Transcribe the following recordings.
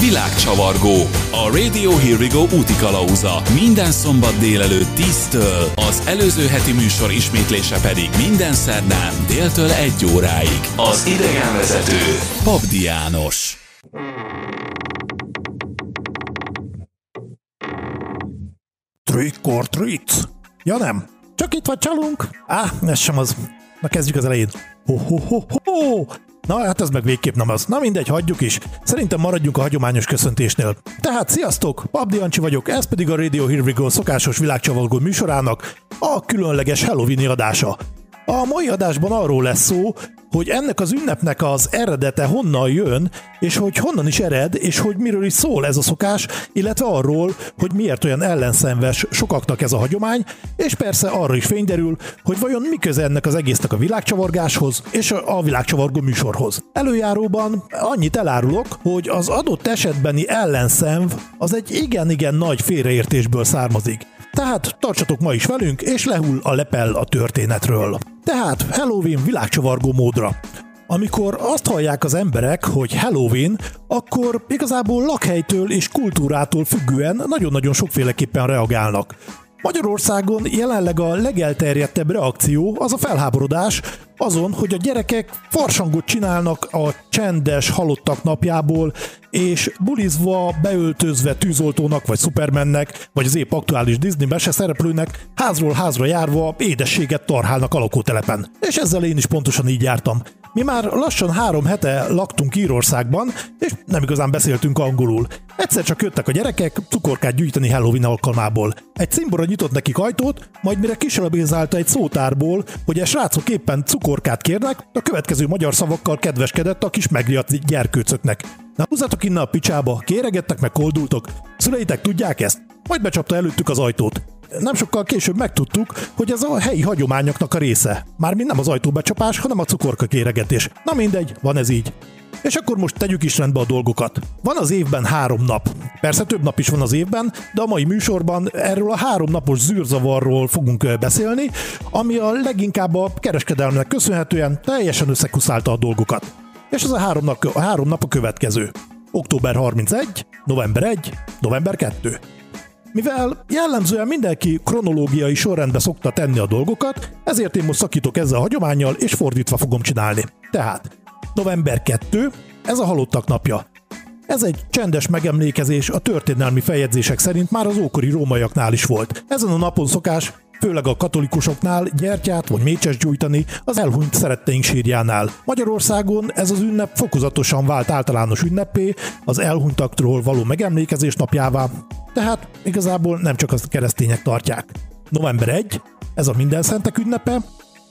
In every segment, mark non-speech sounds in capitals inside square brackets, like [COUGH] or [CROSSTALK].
Világcsavargó. A Radio Here We Go úti kalauza. Minden szombat délelőtt 10-től, az előző heti műsor ismétlése pedig minden szerdán déltől 1 óráig. Az idegenvezető Pabdi János. Trick or treat? Ja nem, csak itt vagy csalunk. Á, ez sem az. Na kezdjük az elején. Ho, ho, ho, ho. Na hát ez meg végképp nem az. Na mindegy, hagyjuk is. Szerintem maradjunk a hagyományos köszöntésnél. Tehát sziasztok, Pabdi Ancsi vagyok, ez pedig a Radio Here We Go szokásos világcsavargó műsorának a különleges Halloween adása. A mai adásban arról lesz szó, hogy ennek az ünnepnek az eredete honnan jön, és hogy honnan is ered, és hogy miről is szól ez a szokás, illetve arról, hogy miért olyan ellenszenves sokaknak ez a hagyomány, és persze arra is fényderül, hogy vajon mi köze ennek az egésznek a világcsavargáshoz és a világcsavargó műsorhoz. Előjáróban annyit elárulok, hogy az adott esetbeni ellenszenv az egy igen-igen nagy félreértésből származik. Tehát tartsatok ma is velünk, és lehull a lepel a történetről. Tehát Halloween világcsavargó módra. Amikor azt hallják az emberek, hogy Halloween, akkor igazából lakhelytől és kultúrától függően nagyon-nagyon sokféleképpen reagálnak. Magyarországon jelenleg a legelterjedtebb reakció az a felháborodás azon, hogy a gyerekek farsangot csinálnak a csendes halottak napjából, és bulizva, beöltözve tűzoltónak, vagy szupermennek, vagy az épp aktuális Disney mese szereplőnek házról házra járva édességet tarhálnak a lakótelepen. És ezzel én is pontosan így jártam. Mi már lassan három hete laktunk Írországban, és nem igazán beszéltünk angolul. Egyszer csak jöttek a gyerekek cukorkát gyűjteni Halloween alkalmából. Egy cimbora nyitott nekik ajtót, majd mire kiselabézálta egy szótárból, hogy a srácok éppen cukorkát kérnek, a következő magyar szavakkal kedveskedett a kis megriadt gyerkőcöknek. Na húzzatok innen a picsába, kéregettek meg koldultok. Szüleitek tudják ezt? Majd becsapta előttük az ajtót. Nem sokkal később megtudtuk, hogy ez a helyi hagyományoknak a része. Mármint nem az ajtóbecsapás, hanem a cukorka kéregetés. Na mindegy, van ez így. És akkor most tegyük is rendbe a dolgokat. Van az évben három nap. Persze több nap is van az évben, de a mai műsorban erről a három napos zűrzavarról fogunk beszélni, ami a leginkább a kereskedelmnek köszönhetően teljesen összekuszálta a dolgokat. És ez a három nap, a három nap a következő. Október 31, november 1, november 2. Mivel jellemzően mindenki kronológiai sorrendbe szokta tenni a dolgokat, ezért én most szakítok ezzel a hagyományjal, és fordítva fogom csinálni. Tehát, november 2, ez a halottak napja. Ez egy csendes megemlékezés a történelmi feljegyzések szerint már az ókori rómaiaknál is volt. Ezen a napon szokás főleg a katolikusoknál gyertyát vagy mécses gyújtani az elhunyt szeretteink sírjánál. Magyarországon ez az ünnep fokozatosan vált általános ünnepé, az elhunytaktól való megemlékezés napjává, tehát igazából nem csak az keresztények tartják. November 1, ez a minden szentek ünnepe,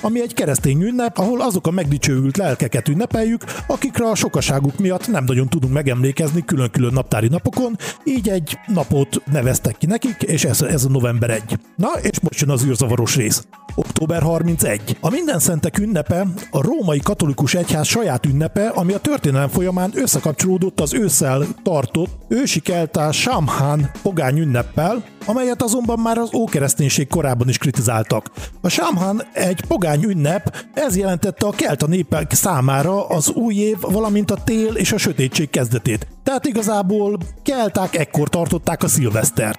ami egy keresztény ünnep, ahol azok a megdicsőült lelkeket ünnepeljük, akikre a sokaságuk miatt nem nagyon tudunk megemlékezni külön-külön naptári napokon, így egy napot neveztek ki nekik, és ez, ez a november 1. Na, és most jön az űrzavaros rész. Október 31. A minden szentek ünnepe a római katolikus egyház saját ünnepe, ami a történelem folyamán összekapcsolódott az ősszel tartott ősi keltás Samhan pogány ünneppel, amelyet azonban már az ókereszténység korában is kritizáltak. A Samhan egy pogány ünnep, ez jelentette a kelta népek számára az új év, valamint a tél és a sötétség kezdetét. Tehát igazából kelták ekkor tartották a szilvesztert.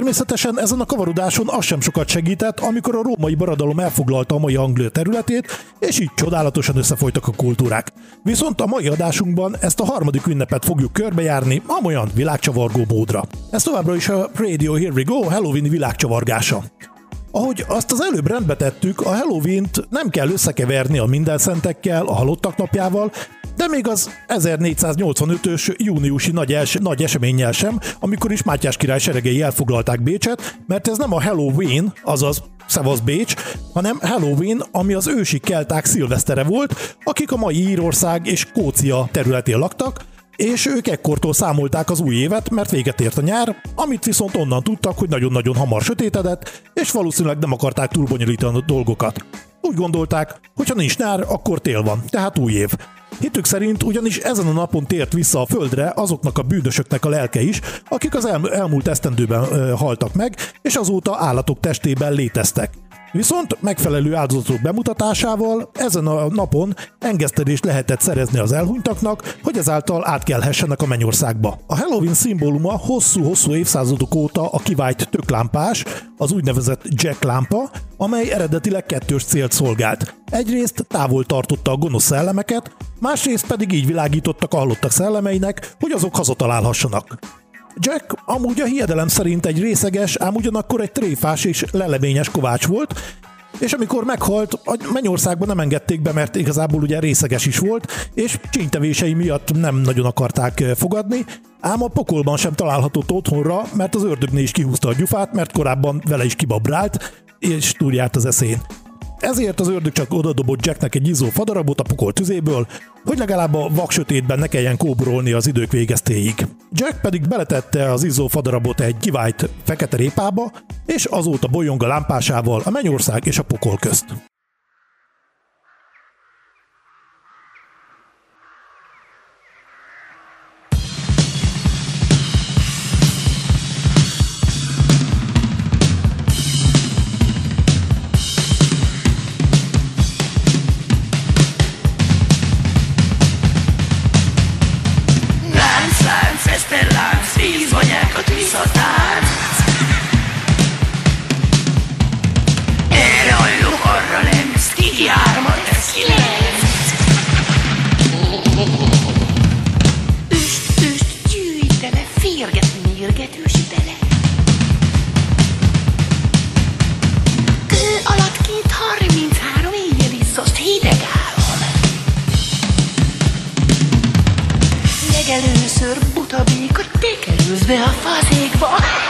Természetesen ezen a kavarodáson az sem sokat segített, amikor a római baradalom elfoglalta a mai Anglia területét, és így csodálatosan összefolytak a kultúrák. Viszont a mai adásunkban ezt a harmadik ünnepet fogjuk körbejárni, amolyan világcsavargó módra. Ez továbbra is a Radio Here We Go Halloween világcsavargása. Ahogy azt az előbb rendbe tettük, a Halloween-t nem kell összekeverni a minden szentekkel, a halottak napjával, de még az 1485-ös júniusi nagy, els, nagy eseménnyel sem, amikor is Mátyás király seregei elfoglalták Bécset, mert ez nem a Halloween, azaz Szevasz Bécs, hanem Halloween, ami az ősi kelták szilvesztere volt, akik a mai Írország és Skócia területén laktak, és ők ekkortól számolták az új évet, mert véget ért a nyár, amit viszont onnan tudtak, hogy nagyon-nagyon hamar sötétedett, és valószínűleg nem akarták túlbonyolítani a dolgokat. Úgy gondolták, hogy ha nincs nyár, akkor tél van, tehát új év. Hitük szerint ugyanis ezen a napon tért vissza a földre azoknak a bűnösöknek a lelke is, akik az el- elmúlt esztendőben ö, haltak meg, és azóta állatok testében léteztek. Viszont megfelelő áldozatok bemutatásával ezen a napon engesztelést lehetett szerezni az elhunytaknak, hogy ezáltal átkelhessenek a mennyországba. A Halloween szimbóluma hosszú-hosszú évszázadok óta a kivált töklámpás, az úgynevezett Jack lámpa, amely eredetileg kettős célt szolgált. Egyrészt távol tartotta a gonosz szellemeket, másrészt pedig így világítottak a halottak szellemeinek, hogy azok hazatalálhassanak. Jack amúgy a hiedelem szerint egy részeges, ám ugyanakkor egy tréfás és leleményes kovács volt, és amikor meghalt, a Mennyországban nem engedték be, mert igazából ugye részeges is volt, és csínytevései miatt nem nagyon akarták eh, fogadni, ám a pokolban sem találhatott otthonra, mert az ördögné is kihúzta a gyufát, mert korábban vele is kibabrált, és túljárt az eszén. Ezért az ördög csak odadobott Jacknek egy izzó fadarabot a pokol tüzéből, hogy legalább a vaksötétben ne kelljen kóborolni az idők végeztéig. Jack pedig beletette az izzó fadarabot egy kivált fekete répába, és azóta bolyong a lámpásával a mennyország és a pokol közt. Nem, Sticky ármat tesz kilenc. Üst, üst, gyűjt bele, férget, mérget, üst bele. Kő alatt két harminchárom éjjel izzoszt hideg álom. Legelőször buta béka, te kerülsz be a fazékba.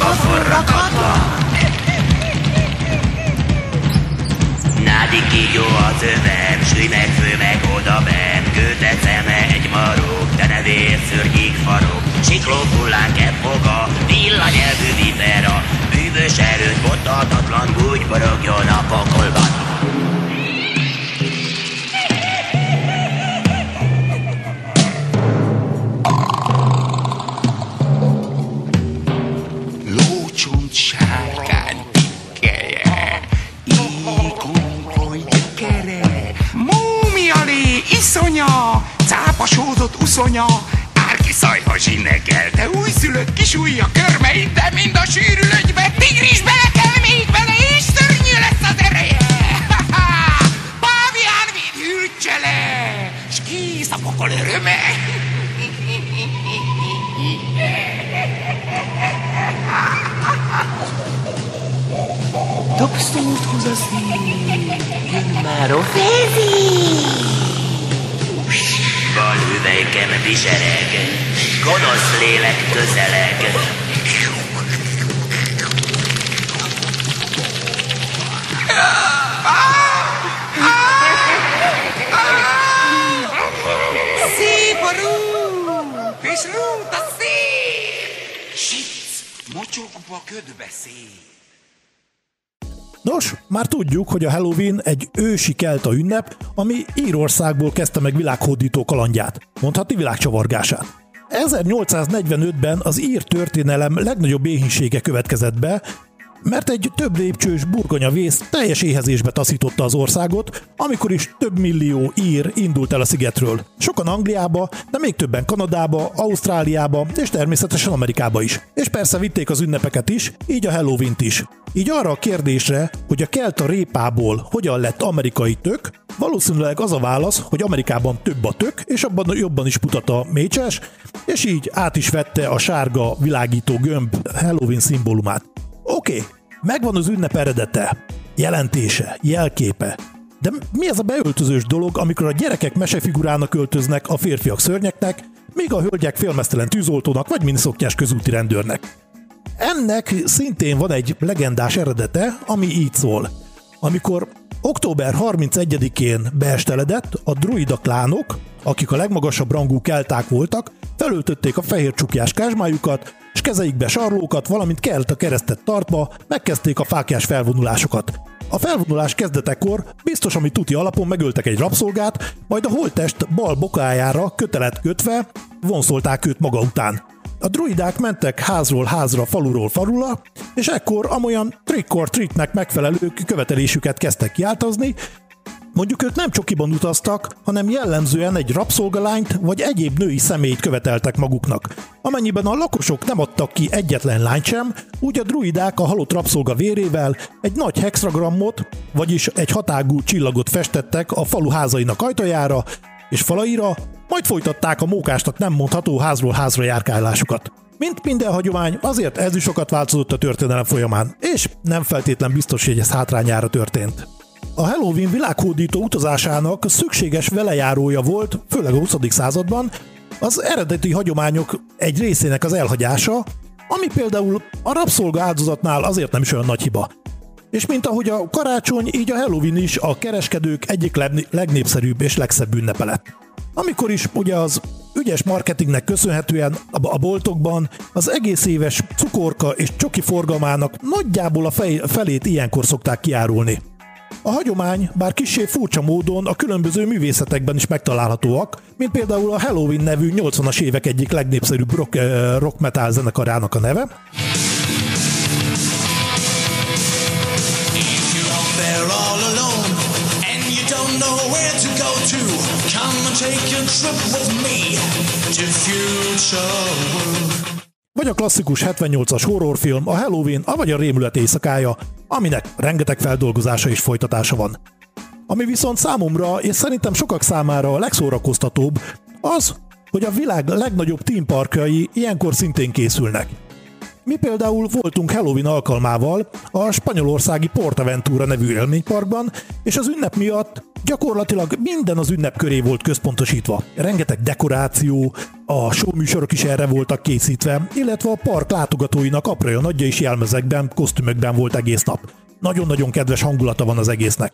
Ég a munka forrakatva. Nádi kígyó az övem, meg, fő meg oda benn, Gőte szeme egy marok, de ne vérszörnyék farok, Sikló hullánk foga, villanyelvű vipera, Bűvös erőt bottatatlan gúgy borogjon a pokolban. Szajha zsinegelte, újszülött kis ujja körmeit, de mind a sűrülögybe, tigris bele kell még bele, és szörnyű lesz az ereje. [LAUGHS] Pávián véd hűtse le, s kész a pokol öröme. Dobsz szót hoz a szív, jön már a fezi. Balhüvelykem visereg, gonosz lélek közeleg. Szép a rúg, és rút a szép! Sic, mocsokba ködbe szép! Nos, már tudjuk, hogy a Halloween egy ősi kelta ünnep, ami Írországból kezdte meg világhódító kalandját, mondhatni világcsavargását. 1845-ben az ír történelem legnagyobb éhínsége következett be, mert egy több lépcsős burgonyavész teljes éhezésbe taszította az országot, amikor is több millió ír indult el a szigetről. Sokan Angliába, de még többen Kanadába, Ausztráliába és természetesen Amerikába is. És persze vitték az ünnepeket is, így a Halloween-t is. Így arra a kérdésre, hogy a kelta répából hogyan lett amerikai tök, valószínűleg az a válasz, hogy Amerikában több a tök, és abban jobban is mutat a mécses, és így át is vette a sárga világító gömb Halloween szimbólumát. Oké, okay, megvan az ünnep eredete, jelentése, jelképe, de mi ez a beöltözős dolog, amikor a gyerekek mesefigurának öltöznek, a férfiak szörnyeknek, míg a hölgyek félmeztelen tűzoltónak vagy miniszoknyás közúti rendőrnek. Ennek szintén van egy legendás eredete, ami így szól. Amikor október 31-én beesteledett, a druida klánok, akik a legmagasabb rangú kelták voltak, felöltötték a fehér csukjás kázsmájukat, és kezeikbe sarlókat, valamint kelt a keresztet tartva, megkezdték a fákjás felvonulásokat. A felvonulás kezdetekor biztos, ami tuti alapon megöltek egy rabszolgát, majd a holttest bal bokájára kötelet kötve vonszolták őt maga után. A druidák mentek házról házra, faluról falula, és ekkor amolyan trick or treatnek megfelelő követelésüket kezdtek kiáltozni, Mondjuk ők nem csokiban utaztak, hanem jellemzően egy rabszolgalányt vagy egyéb női személyt követeltek maguknak. Amennyiben a lakosok nem adtak ki egyetlen lányt sem, úgy a druidák a halott rabszolga vérével egy nagy hexagrammot, vagyis egy hatágú csillagot festettek a falu házainak ajtajára és falaira, majd folytatták a mókásnak nem mondható házról házra járkálásukat. Mint minden hagyomány, azért ez is sokat változott a történelem folyamán, és nem feltétlen biztos, hogy ez hátrányára történt. A Halloween világhódító utazásának szükséges velejárója volt, főleg a 20. században, az eredeti hagyományok egy részének az elhagyása, ami például a rabszolga áldozatnál azért nem is olyan nagy hiba. És mint ahogy a karácsony, így a Halloween is a kereskedők egyik legnépszerűbb és legszebb ünnepe lett. Amikor is ugye az ügyes marketingnek köszönhetően a boltokban az egész éves cukorka és csoki forgalmának nagyjából a felét ilyenkor szokták kiárulni. A hagyomány, bár kissé furcsa módon a különböző művészetekben is megtalálhatóak, mint például a Halloween nevű 80-as évek egyik legnépszerűbb rock, uh, rock metal zenekarának a neve. Vagy a klasszikus 78-as horrorfilm, a Halloween, vagy a Rémület éjszakája, aminek rengeteg feldolgozása és folytatása van. Ami viszont számomra, és szerintem sokak számára a legszórakoztatóbb, az, hogy a világ legnagyobb theme parkjai ilyenkor szintén készülnek. Mi például voltunk Halloween alkalmával a spanyolországi Portaventura nevű élményparkban, és az ünnep miatt gyakorlatilag minden az ünnep köré volt központosítva. Rengeteg dekoráció, a show műsorok is erre voltak készítve, illetve a park látogatóinak apró nagyja is jelmezekben, kosztümökben volt egész nap. Nagyon-nagyon kedves hangulata van az egésznek.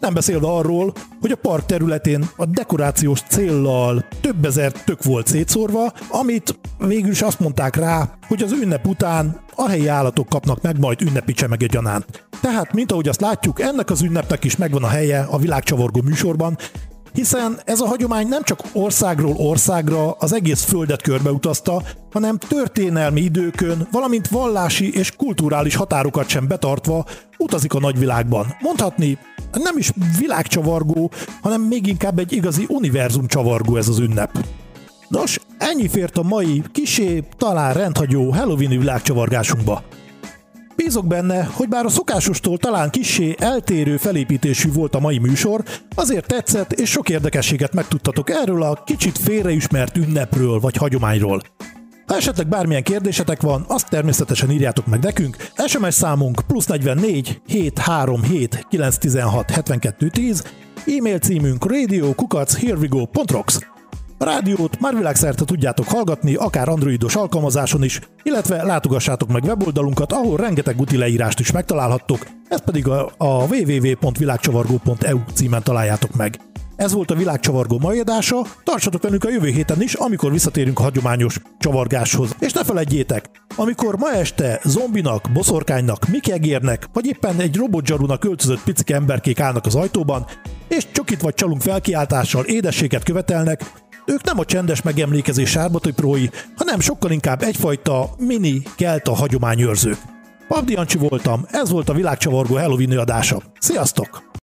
Nem beszélve arról, hogy a park területén a dekorációs céllal több ezer tök volt szétszórva, amit végül is azt mondták rá, hogy az ünnep után a helyi állatok kapnak meg majd ünnepi csemege gyanánt. Tehát, mint ahogy azt látjuk, ennek az ünnepnek is megvan a helye a világcsavargó műsorban, hiszen ez a hagyomány nem csak országról országra az egész földet körbeutazta, hanem történelmi időkön, valamint vallási és kulturális határokat sem betartva utazik a nagyvilágban. Mondhatni, nem is világcsavargó, hanem még inkább egy igazi univerzum csavargó ez az ünnep. Nos, ennyi fért a mai kisé, talán rendhagyó Halloween világcsavargásunkba. Bízok benne, hogy bár a szokásostól talán kissé eltérő felépítésű volt a mai műsor, azért tetszett és sok érdekességet megtudtatok erről a kicsit félreismert ünnepről vagy hagyományról. Ha esetleg bármilyen kérdésetek van, azt természetesen írjátok meg nekünk. SMS számunk plusz 44 737 916 72 10, e-mail címünk radio.kukac.herewego.rocks. A rádiót már világszerte tudjátok hallgatni, akár androidos alkalmazáson is, illetve látogassátok meg weboldalunkat, ahol rengeteg úti leírást is megtalálhattok, ezt pedig a, a www.világcsavargó.eu címen találjátok meg. Ez volt a világcsavargó mai adása, tartsatok velünk a jövő héten is, amikor visszatérünk a hagyományos csavargáshoz. És ne felejtjétek, amikor ma este zombinak, boszorkánynak, mikegérnek, vagy éppen egy robotzsarunak öltözött picike emberkék állnak az ajtóban, és csokit vagy csalunk felkiáltással édességet követelnek, ők nem a csendes megemlékezés prói, hanem sokkal inkább egyfajta mini kelta hagyományőrzők. Pabdi Jancsi voltam, ez volt a világcsavargó Halloween adása. Sziasztok!